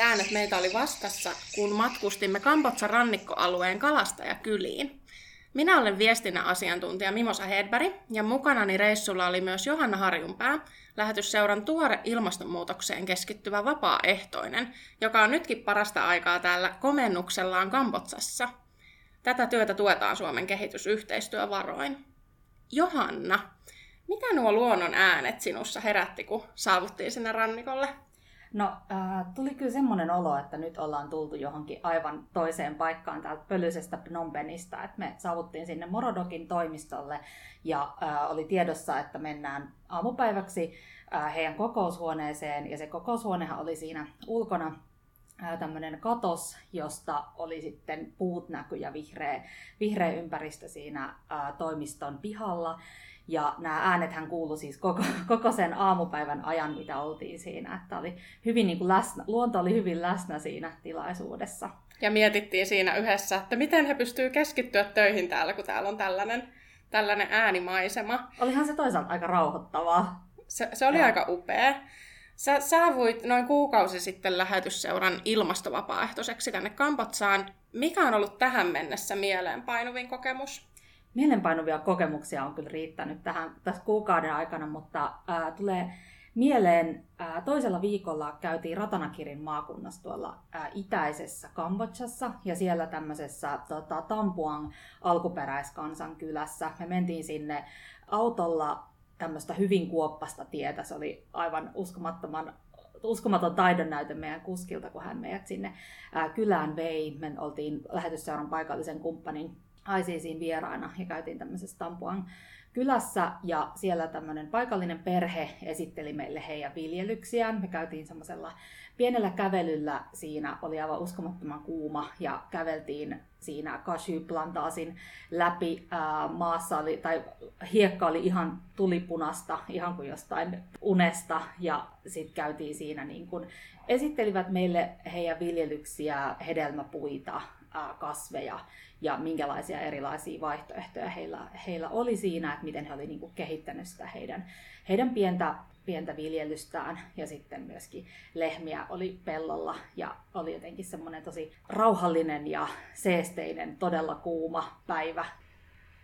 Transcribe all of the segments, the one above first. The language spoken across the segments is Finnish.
äänet meitä oli vastassa, kun matkustimme Kambotsan rannikkoalueen kalastajakyliin? Minä olen viestinnän asiantuntija Mimosa Hedberg ja mukanani reissulla oli myös Johanna Harjunpää, lähetysseuran tuore ilmastonmuutokseen keskittyvä vapaaehtoinen, joka on nytkin parasta aikaa täällä komennuksellaan Kambotsassa. Tätä työtä tuetaan Suomen kehitysyhteistyövaroin. Johanna, mitä nuo luonnon äänet sinussa herätti, kun saavuttiin sinne rannikolle? No, äh, tuli kyllä semmoinen olo, että nyt ollaan tultu johonkin aivan toiseen paikkaan täältä pölyisestä Phnompenista. Että me saavuttiin sinne Morodokin toimistolle ja äh, oli tiedossa, että mennään aamupäiväksi äh, heidän kokoushuoneeseen. Ja se kokoushuonehan oli siinä ulkona tämmöinen katos, josta oli sitten puut näky ja vihreä, vihreä ympäristö siinä äh, toimiston pihalla. Ja nämä äänethän kuulu siis koko, koko sen aamupäivän ajan, mitä oltiin siinä. Että oli hyvin niin kuin läsnä, luonto oli hyvin läsnä siinä tilaisuudessa. Ja mietittiin siinä yhdessä, että miten he pystyvät keskittyä töihin täällä, kun täällä on tällainen, tällainen äänimaisema. Olihan se toisaalta aika rauhoittavaa. Se, se oli ja. aika upea. Sä saavuit noin kuukausi sitten lähetysseuran ilmastovapaaehtoiseksi tänne Kampotsaan. Mikä on ollut tähän mennessä mieleenpainuvin kokemus? mielenpainuvia kokemuksia on kyllä riittänyt tähän tässä kuukauden aikana, mutta ää, tulee mieleen, ää, toisella viikolla käytiin Ratanakirin maakunnassa tuolla ää, itäisessä Kambodžassa ja siellä tämmöisessä tota, Tampuang alkuperäiskansan kylässä. Me mentiin sinne autolla tämmöistä hyvin kuoppasta tietä. Se oli aivan uskomattoman uskomaton taidon näytö meidän kuskilta, kun hän meidät sinne ää, kylään vei. Me oltiin lähetysseuran paikallisen kumppanin Aisiisiin vieraana ja käytiin tämmöisessä Tampuan kylässä ja siellä tämmöinen paikallinen perhe esitteli meille heidän viljelyksiään. Me käytiin semmoisella pienellä kävelyllä, siinä oli aivan uskomattoman kuuma ja käveltiin siinä cashew-plantaasin läpi. Ää, maassa oli, tai hiekka oli ihan tulipunasta, ihan kuin jostain unesta ja sitten käytiin siinä niin kun, esittelivät meille heidän viljelyksiä, hedelmäpuita, ää, kasveja ja minkälaisia erilaisia vaihtoehtoja heillä, heillä oli siinä, että miten he olivat niin kehittänyt sitä heidän, heidän pientä, pientä viljelystään ja sitten myöskin lehmiä oli pellolla ja oli jotenkin semmoinen tosi rauhallinen ja seesteinen, todella kuuma päivä.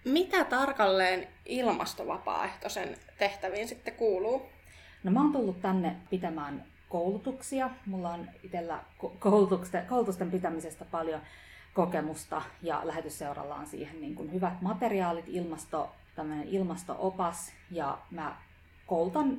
Mitä tarkalleen ilmastovapaaehtoisen tehtäviin sitten kuuluu? No mä oon tullut tänne pitämään koulutuksia. Mulla on itsellä koulutusten, koulutusten pitämisestä paljon kokemusta ja lähetysseuralla on siihen niin kuin hyvät materiaalit, ilmasto, ilmastoopas ja mä koulutan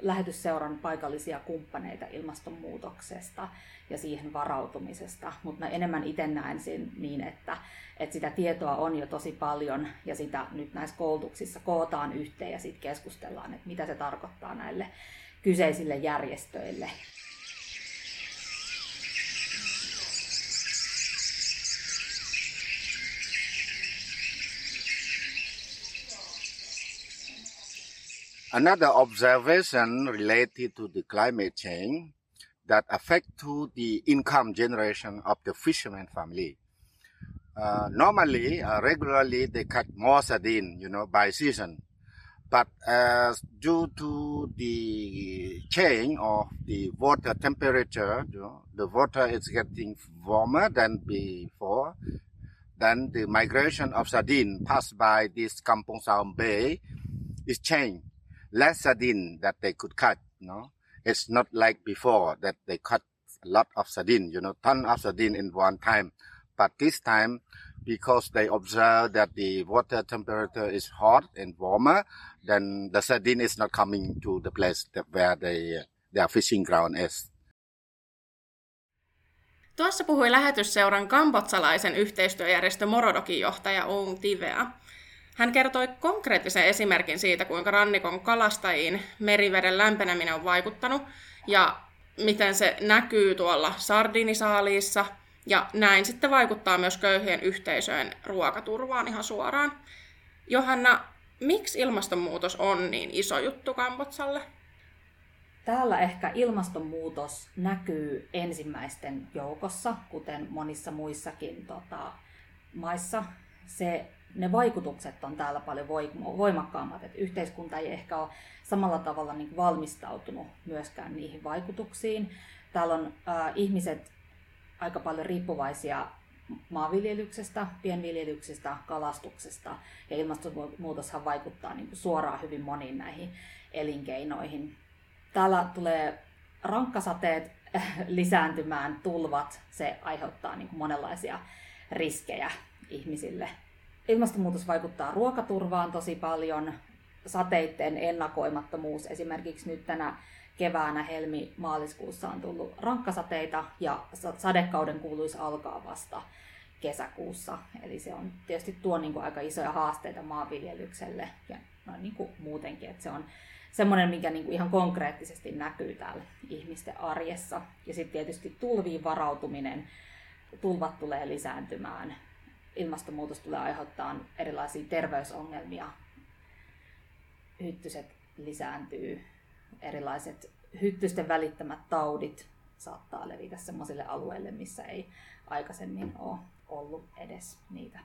lähetysseuran paikallisia kumppaneita ilmastonmuutoksesta ja siihen varautumisesta, mutta mä enemmän itse näen sen niin, että, että sitä tietoa on jo tosi paljon ja sitä nyt näissä koulutuksissa kootaan yhteen ja sitten keskustellaan, että mitä se tarkoittaa näille kyseisille järjestöille. Another observation related to the climate change that affect to the income generation of the fisherman family. Uh, normally, uh, regularly they catch more sardine, you know, by season. But uh, due to the change of the water temperature, you know, the water is getting warmer than before. Then the migration of sardine passed by this Kampong Saum Bay is changed less sardine that they could cut. You know, it's not like before that they cut a lot of sardine. You know, ton of sardine in one time. But this time, because they observe that the water temperature is hot and warmer, then the sardine is not coming to the place where they, their fishing ground is. Tuossa puhui lähetysseuran kambotsalaisen yhteistyöjärjestö Morodokin johtaja Oung Tivea. Hän kertoi konkreettisen esimerkin siitä, kuinka rannikon kalastajiin meriveden lämpeneminen on vaikuttanut ja miten se näkyy tuolla sardinisaaliissa ja näin sitten vaikuttaa myös köyhien yhteisöjen ruokaturvaan ihan suoraan. Johanna, miksi ilmastonmuutos on niin iso juttu Kambotsalle? Täällä ehkä ilmastonmuutos näkyy ensimmäisten joukossa, kuten monissa muissakin tota, maissa. Se ne vaikutukset on täällä paljon voimakkaammat. Että yhteiskunta ei ehkä ole samalla tavalla niin valmistautunut myöskään niihin vaikutuksiin. täällä on äh, ihmiset aika paljon riippuvaisia maanviljelyksestä, pienviljelyksestä, kalastuksesta ja ilmastonmuutoshan vaikuttaa niin suoraan hyvin moniin näihin elinkeinoihin. Täällä tulee rankkasateet lisääntymään, tulvat, se aiheuttaa niin monenlaisia riskejä ihmisille. Ilmastonmuutos vaikuttaa ruokaturvaan tosi paljon, sateitten ennakoimattomuus. Esimerkiksi nyt tänä keväänä helmi-maaliskuussa on tullut rankkasateita ja sadekauden kuuluisi alkaa vasta kesäkuussa. Eli se on tietysti tuo niin kuin aika isoja haasteita maanviljelykselle ja noin niin kuin muutenkin, että se on semmoinen, mikä niin kuin ihan konkreettisesti näkyy täällä ihmisten arjessa. Ja sitten tietysti tulviin varautuminen, tulvat tulee lisääntymään, ilmastonmuutos tulee aiheuttaa erilaisia terveysongelmia, hyttyset lisääntyy, erilaiset hyttysten välittämät taudit saattaa levitä sellaisille alueille, missä ei aikaisemmin ole ollut edes niitä.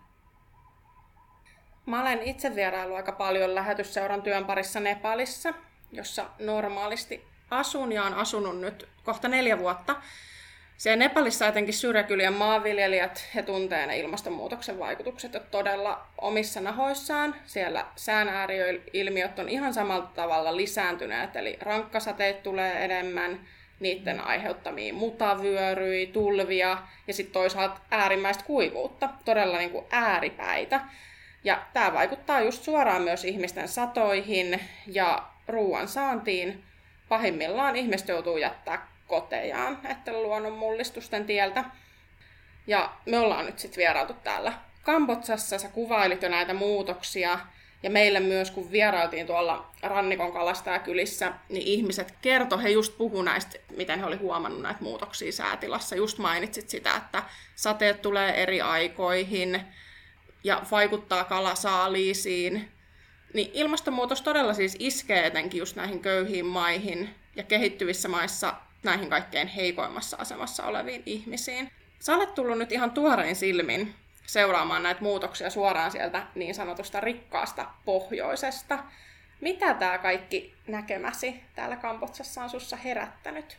Mä olen itse vierailu aika paljon lähetysseuran työn parissa Nepalissa, jossa normaalisti asun ja on asunut nyt kohta neljä vuotta. Siellä Nepalissa etenkin syrjäkylien maanviljelijät, he tuntee ne ilmastonmuutoksen vaikutukset todella omissa nahoissaan. Siellä sään ilmiöt on ihan samalla tavalla lisääntyneet, eli rankkasateet tulee enemmän, niiden aiheuttamia mutavyöryi, tulvia ja sitten toisaalta äärimmäistä kuivuutta, todella niin kuin ääripäitä. Ja tämä vaikuttaa just suoraan myös ihmisten satoihin ja ruoan saantiin. Pahimmillaan ihmiset joutuu jättää kotejaan, että luonnon mullistusten tieltä. Ja me ollaan nyt sitten vierailtu täällä Kambotsassa, sä kuvailit jo näitä muutoksia, ja meille myös, kun vierailtiin tuolla rannikon kalastajakylissä, niin ihmiset kertoi, he just puhu näistä, miten he oli huomannut näitä muutoksia säätilassa. Just mainitsit sitä, että sateet tulee eri aikoihin ja vaikuttaa kalasaaliisiin. Niin ilmastonmuutos todella siis iskee etenkin just näihin köyhiin maihin ja kehittyvissä maissa näihin kaikkein heikoimmassa asemassa oleviin ihmisiin. Sä olet tullut nyt ihan tuorein silmin seuraamaan näitä muutoksia suoraan sieltä niin sanotusta rikkaasta pohjoisesta. Mitä tämä kaikki näkemäsi täällä Kambotsassa on sussa herättänyt?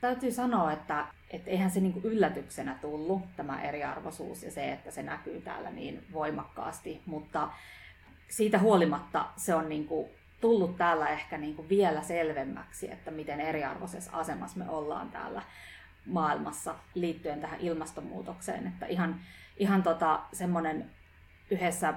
Täytyy sanoa, että, että eihän se niinku yllätyksenä tullut, tämä eriarvoisuus ja se, että se näkyy täällä niin voimakkaasti, mutta siitä huolimatta se on niinku tullut täällä ehkä niin kuin vielä selvemmäksi, että miten eriarvoisessa asemassa me ollaan täällä maailmassa liittyen tähän ilmastonmuutokseen. Että ihan, ihan tota, semmoinen yhdessä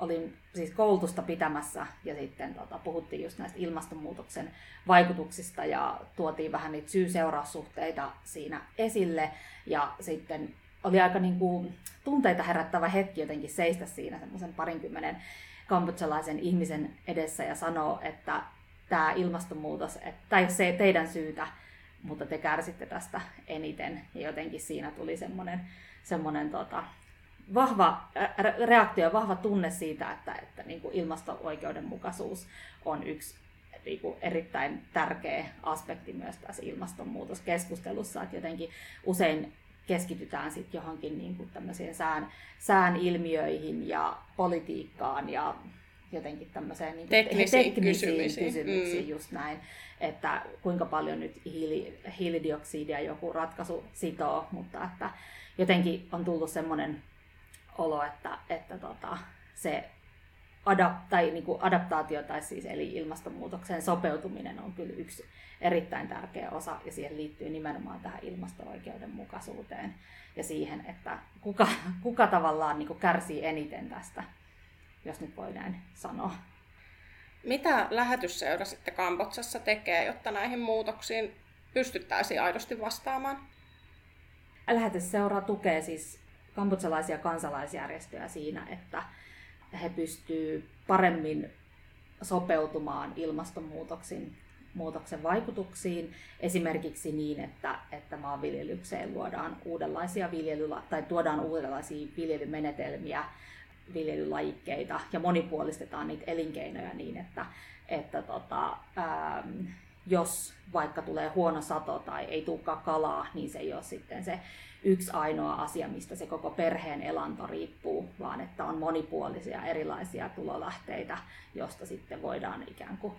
olin siis koulutusta pitämässä ja sitten tota, puhuttiin just näistä ilmastonmuutoksen vaikutuksista ja tuotiin vähän niitä syy-seuraussuhteita siinä esille ja sitten oli aika niin kuin, tunteita herättävä hetki jotenkin seistä siinä semmoisen parinkymmenen kambodsalaisen ihmisen edessä ja sanoo, että tämä ilmastonmuutos, että tämä ei ole se teidän syytä, mutta te kärsitte tästä eniten. Ja jotenkin siinä tuli semmoinen, semmoinen tota, vahva reaktio, vahva tunne siitä, että, että niin kuin ilmasto-oikeudenmukaisuus on yksi niin kuin erittäin tärkeä aspekti myös tässä ilmastonmuutoskeskustelussa. Että jotenkin usein keskitytään sitten johonkin niin kuin sään, sään ilmiöihin ja politiikkaan ja jotenkin tämmöiseen niin teknisiin, teknisiin kysymyksiin, kysymyksiin mm. just näin, että kuinka paljon nyt hiili, hiilidioksidia joku ratkaisu sitoo, mutta että jotenkin on tullut semmoinen olo, että, että tota, se adap- tai niin kuin adaptaatio tai siis eli ilmastonmuutokseen sopeutuminen on kyllä yksi erittäin tärkeä osa ja siihen liittyy nimenomaan tähän ilmasto-oikeudenmukaisuuteen ja siihen, että kuka, kuka tavallaan niin kuin kärsii eniten tästä, jos nyt voi näin sanoa. Mitä lähetysseura sitten Kambotsassa tekee, jotta näihin muutoksiin pystyttäisiin aidosti vastaamaan? Lähetysseura tukee siis kambotsalaisia kansalaisjärjestöjä siinä, että he pystyvät paremmin sopeutumaan ilmastonmuutoksen muutoksen vaikutuksiin, esimerkiksi niin, että, että maanviljelykseen luodaan uudenlaisia viljelyla- tai tuodaan uudenlaisia viljelymenetelmiä, viljelylajikkeita ja monipuolistetaan niitä elinkeinoja niin, että, että tota, ähm, jos vaikka tulee huono sato tai ei tulekaan kalaa, niin se ei ole sitten se yksi ainoa asia, mistä se koko perheen elanto riippuu, vaan että on monipuolisia erilaisia tulolähteitä, josta sitten voidaan ikään kuin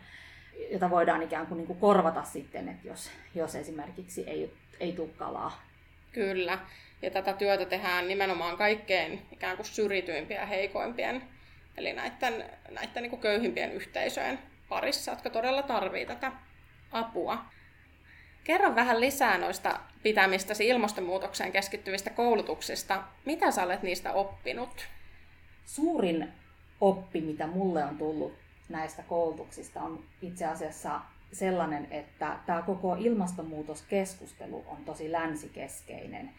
jota voidaan ikään kuin, niin kuin korvata sitten, että jos, jos esimerkiksi ei, ei tule kalaa. Kyllä. Ja tätä työtä tehdään nimenomaan kaikkein ikään kuin syrjityimpien ja heikoimpien, eli näiden, näiden niin kuin köyhimpien yhteisöjen parissa, jotka todella tarvitsevat tätä apua. Kerro vähän lisää noista pitämistäsi ilmastonmuutokseen keskittyvistä koulutuksista. Mitä sä olet niistä oppinut? Suurin oppi, mitä mulle on tullut näistä koulutuksista, on itse asiassa sellainen, että tämä koko ilmastonmuutoskeskustelu on tosi länsikeskeinen.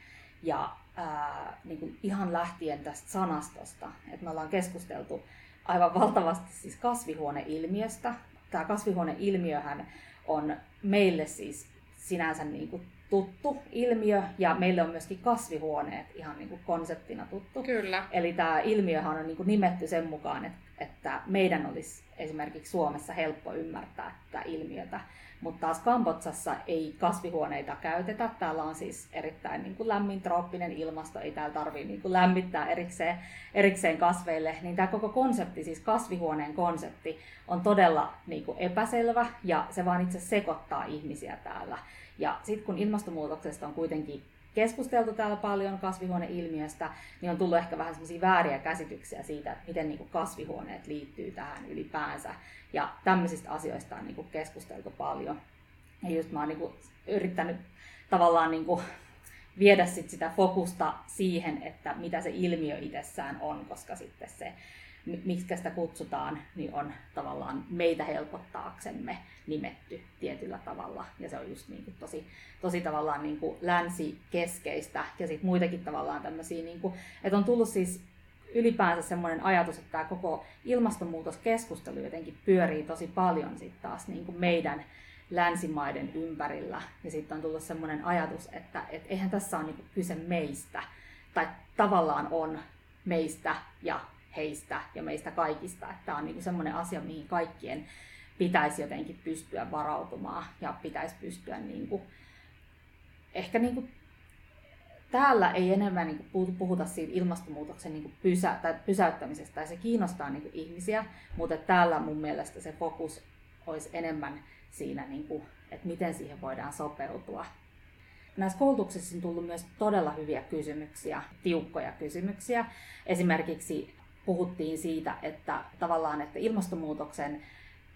Ja ää, niin kuin ihan lähtien tästä sanastosta, että me ollaan keskusteltu aivan valtavasti siis kasvihuoneilmiöstä. Tämä kasvihuoneilmiöhän on meille siis sinänsä niin kuin tuttu ilmiö ja meille on myöskin kasvihuoneet ihan niin kuin konseptina tuttu. Kyllä. Eli tämä ilmiöhän on niin kuin nimetty sen mukaan, että, että meidän olisi esimerkiksi Suomessa helppo ymmärtää tätä ilmiötä. Mutta taas Kambotsassa ei kasvihuoneita käytetä. Täällä on siis erittäin niin kuin lämmin trooppinen ilmasto, ei täällä tarvitse niin kuin lämmittää erikseen, erikseen kasveille. Niin tämä koko konsepti, siis kasvihuoneen konsepti, on todella niin kuin epäselvä ja se vaan itse sekoittaa ihmisiä täällä. Ja sitten kun ilmastonmuutoksesta on kuitenkin keskusteltu täällä paljon kasvihuoneilmiöstä, niin on tullut ehkä vähän semmoisia vääriä käsityksiä siitä, että miten niin kuin kasvihuoneet liittyy tähän ylipäänsä. Ja tämmöisistä asioista on niin kuin keskusteltu paljon. Ja just mä oon niin kuin yrittänyt tavallaan niin kuin viedä sit sitä fokusta siihen, että mitä se ilmiö itsessään on, koska sitten se miksi sitä kutsutaan, niin on tavallaan meitä helpottaaksemme nimetty tietyllä tavalla. Ja se on just niin kuin tosi, tosi tavallaan niin kuin länsikeskeistä ja sitten muitakin tavallaan tämmöisiä, niin kuin, että on tullut siis ylipäänsä semmoinen ajatus, että tämä koko ilmastonmuutoskeskustelu jotenkin pyörii tosi paljon sitten taas niin kuin meidän länsimaiden ympärillä. Ja sitten on tullut semmoinen ajatus, että et eihän tässä ole niin kyse meistä, tai tavallaan on meistä ja heistä ja meistä kaikista. Että tämä on niin semmoinen asia, mihin kaikkien pitäisi jotenkin pystyä varautumaan ja pitäisi pystyä niin kuin, ehkä niin kuin, täällä ei enemmän niin kuin puhuta siitä ilmastonmuutoksen niin kuin pysä, tai pysäyttämisestä, se kiinnostaa niin kuin ihmisiä, mutta täällä mun mielestä se fokus olisi enemmän siinä, niin kuin, että miten siihen voidaan sopeutua. Näissä koulutuksissa on tullut myös todella hyviä kysymyksiä, tiukkoja kysymyksiä. Esimerkiksi puhuttiin siitä, että tavallaan, että ilmastonmuutoksen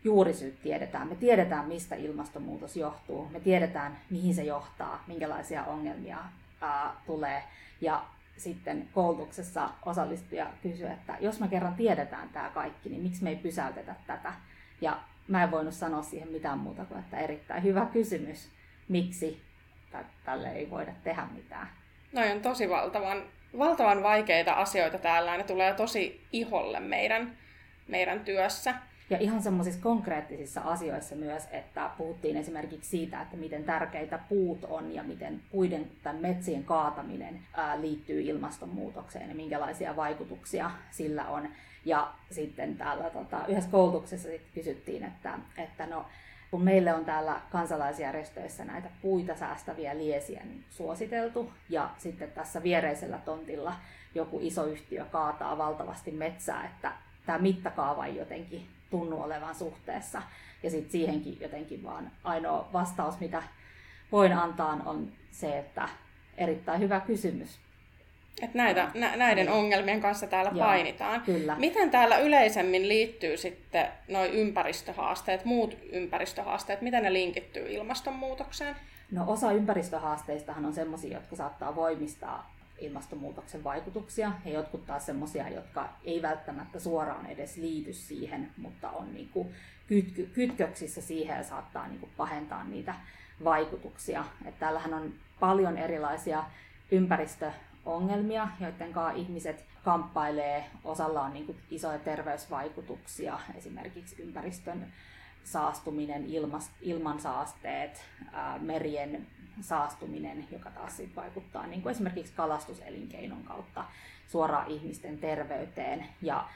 juurisyyt tiedetään. Me tiedetään, mistä ilmastonmuutos johtuu. Me tiedetään, mihin se johtaa, minkälaisia ongelmia ää, tulee. Ja sitten koulutuksessa osallistuja kysyi, että jos me kerran tiedetään tämä kaikki, niin miksi me ei pysäytetä tätä? Ja mä en voinut sanoa siihen mitään muuta kuin, että erittäin hyvä kysymys, miksi tälle ei voida tehdä mitään. No on tosi valtavan valtavan vaikeita asioita täällä ne tulee tosi iholle meidän, meidän työssä. Ja ihan semmoisissa konkreettisissa asioissa myös, että puhuttiin esimerkiksi siitä, että miten tärkeitä puut on ja miten puiden tai metsien kaataminen liittyy ilmastonmuutokseen ja minkälaisia vaikutuksia sillä on. Ja sitten täällä tota, yhdessä koulutuksessa sitten kysyttiin, että, että no, kun meille on täällä kansalaisjärjestöissä näitä puita säästäviä liesiä niin suositeltu, ja sitten tässä viereisellä tontilla joku iso yhtiö kaataa valtavasti metsää, että tämä mittakaava ei jotenkin tunnu olevan suhteessa. Ja sitten siihenkin jotenkin vaan ainoa vastaus, mitä voin antaa, on se, että erittäin hyvä kysymys. Et näitä, nä, näiden niin. ongelmien kanssa täällä Joo, painitaan. Kyllä. Miten täällä yleisemmin liittyy sitten nuo ympäristöhaasteet, muut ympäristöhaasteet, miten ne linkittyy ilmastonmuutokseen? No osa ympäristöhaasteistahan on sellaisia, jotka saattaa voimistaa ilmastonmuutoksen vaikutuksia ja jotkut taas sellaisia, jotka ei välttämättä suoraan edes liity siihen, mutta on niin kuin kytky, kytköksissä siihen ja saattaa niin kuin pahentaa niitä vaikutuksia. Et täällähän on paljon erilaisia ympäristö ongelmia, joiden kanssa ihmiset kamppailee. Osalla on niin kuin isoja terveysvaikutuksia, esimerkiksi ympäristön saastuminen, ilmas, ilmansaasteet, ää, merien saastuminen, joka taas sit vaikuttaa niin kuin esimerkiksi kalastuselinkeinon kautta suoraan ihmisten terveyteen. Ja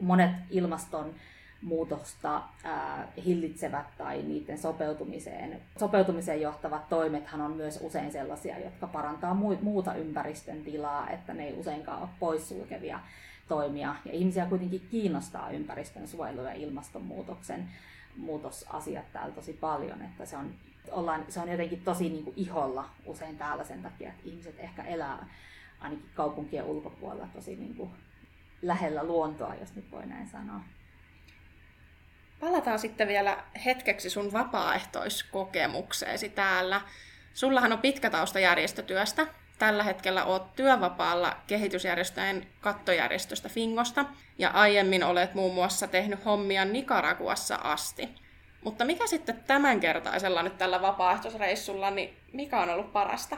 monet ilmaston muutosta ää, hillitsevät tai niiden sopeutumiseen, sopeutumiseen johtavat toimethan on myös usein sellaisia, jotka parantaa muuta ympäristön tilaa, että ne ei useinkaan ole poissulkevia toimia. Ja ihmisiä kuitenkin kiinnostaa ympäristön suojelu ja ilmastonmuutoksen ilmastonmuutosasiat täällä tosi paljon, että se on, ollaan, se on jotenkin tosi niin kuin iholla usein täällä sen takia, että ihmiset ehkä elää ainakin kaupunkien ulkopuolella tosi niin kuin lähellä luontoa, jos nyt voi näin sanoa. Palataan sitten vielä hetkeksi sun vapaaehtoiskokemukseesi täällä. Sullahan on pitkä tausta järjestötyöstä. Tällä hetkellä oot työvapaalla kehitysjärjestöjen kattojärjestöstä Fingosta ja aiemmin olet muun muassa tehnyt hommia Nicaraguassa asti. Mutta mikä sitten tämänkertaisella nyt tällä vapaaehtoisreissulla, niin mikä on ollut parasta?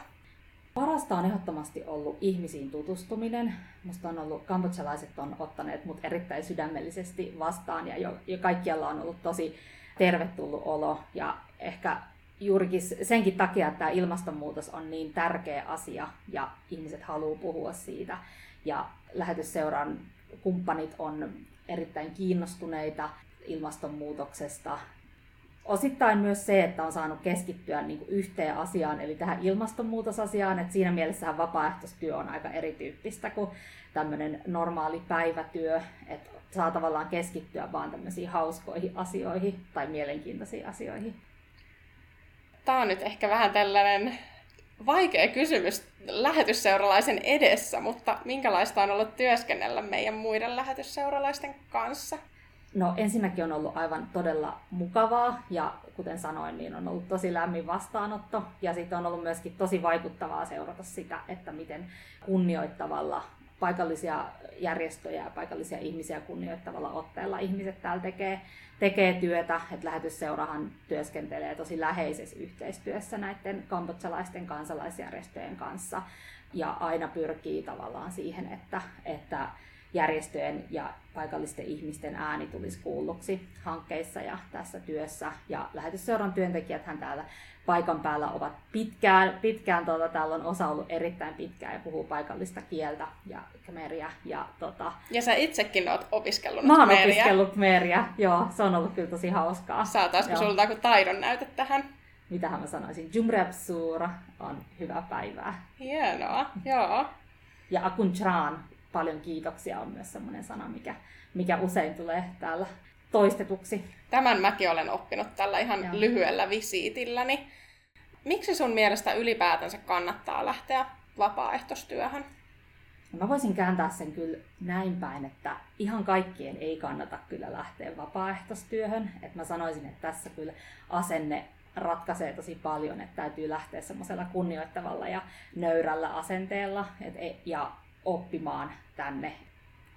Parasta on ehdottomasti ollut ihmisiin tutustuminen. Musta on ollut, kambodsalaiset on ottaneet mut erittäin sydämellisesti vastaan ja, jo, ja kaikkialla on ollut tosi tervetullut olo. Ja ehkä juurikin senkin takia, että tämä ilmastonmuutos on niin tärkeä asia ja ihmiset haluaa puhua siitä. Ja lähetysseuran kumppanit on erittäin kiinnostuneita ilmastonmuutoksesta osittain myös se, että on saanut keskittyä niin kuin yhteen asiaan, eli tähän ilmastonmuutosasiaan, että siinä mielessä vapaaehtoistyö on aika erityyppistä kuin tämmöinen normaali päivätyö, että saa tavallaan keskittyä vaan tämmöisiin hauskoihin asioihin tai mielenkiintoisiin asioihin. Tämä on nyt ehkä vähän tällainen vaikea kysymys lähetysseuralaisen edessä, mutta minkälaista on ollut työskennellä meidän muiden lähetysseuralaisten kanssa? No ensinnäkin on ollut aivan todella mukavaa ja kuten sanoin, niin on ollut tosi lämmin vastaanotto ja sitten on ollut myöskin tosi vaikuttavaa seurata sitä, että miten kunnioittavalla paikallisia järjestöjä ja paikallisia ihmisiä kunnioittavalla otteella ihmiset täällä tekee, tekee työtä. Että lähetysseurahan työskentelee tosi läheisessä yhteistyössä näiden kambodsalaisten kansalaisjärjestöjen kanssa ja aina pyrkii tavallaan siihen, että, että järjestöjen ja paikallisten ihmisten ääni tulisi kuulluksi hankkeissa ja tässä työssä. Ja lähetysseuran työntekijät hän täällä paikan päällä ovat pitkään, pitkään tuota, täällä on osa ollut erittäin pitkään ja puhuu paikallista kieltä ja kmeriä. Ja, tota, ja sä itsekin oot opiskellut Mä oon kmeriä. opiskellut kmeriä, joo, se on ollut kyllä tosi hauskaa. Saataisiko sulta joku taidon näytä tähän? Mitähän mä sanoisin, Jumreapsuura on hyvää päivää. Hienoa, joo. Ja Akunchran paljon kiitoksia on myös sellainen sana, mikä, mikä usein tulee täällä toistetuksi. Tämän mäkin olen oppinut tällä ihan Joo. lyhyellä visiitilläni. Miksi sun mielestä ylipäätänsä kannattaa lähteä vapaaehtoistyöhön? Mä voisin kääntää sen kyllä näin päin, että ihan kaikkien ei kannata kyllä lähteä vapaaehtoistyöhön. Et mä sanoisin, että tässä kyllä asenne ratkaisee tosi paljon, että täytyy lähteä semmoisella kunnioittavalla ja nöyrällä asenteella et, ja oppimaan tänne.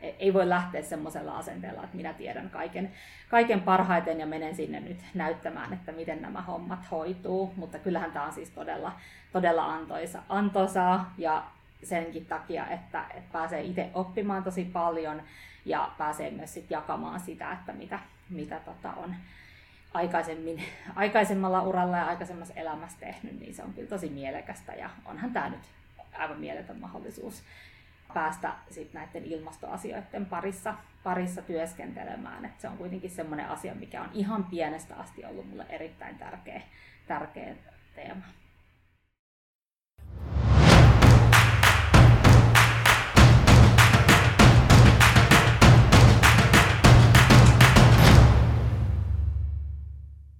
E, ei voi lähteä semmoisella asenteella, että minä tiedän kaiken, kaiken parhaiten ja menen sinne nyt näyttämään, että miten nämä hommat hoituu. Mutta kyllähän tämä on siis todella, todella antoisa, antoisaa ja senkin takia, että, että pääsee itse oppimaan tosi paljon ja pääsee myös sit jakamaan sitä, että mitä, mitä tota on aikaisemmin, aikaisemmalla uralla ja aikaisemmassa elämässä tehnyt, niin se on kyllä tosi mielekästä ja onhan tämä nyt aivan mieletön mahdollisuus päästä sit näiden ilmastoasioiden parissa, parissa työskentelemään. Et se on kuitenkin semmoinen asia, mikä on ihan pienestä asti ollut mulle erittäin tärkeä, tärkeä teema.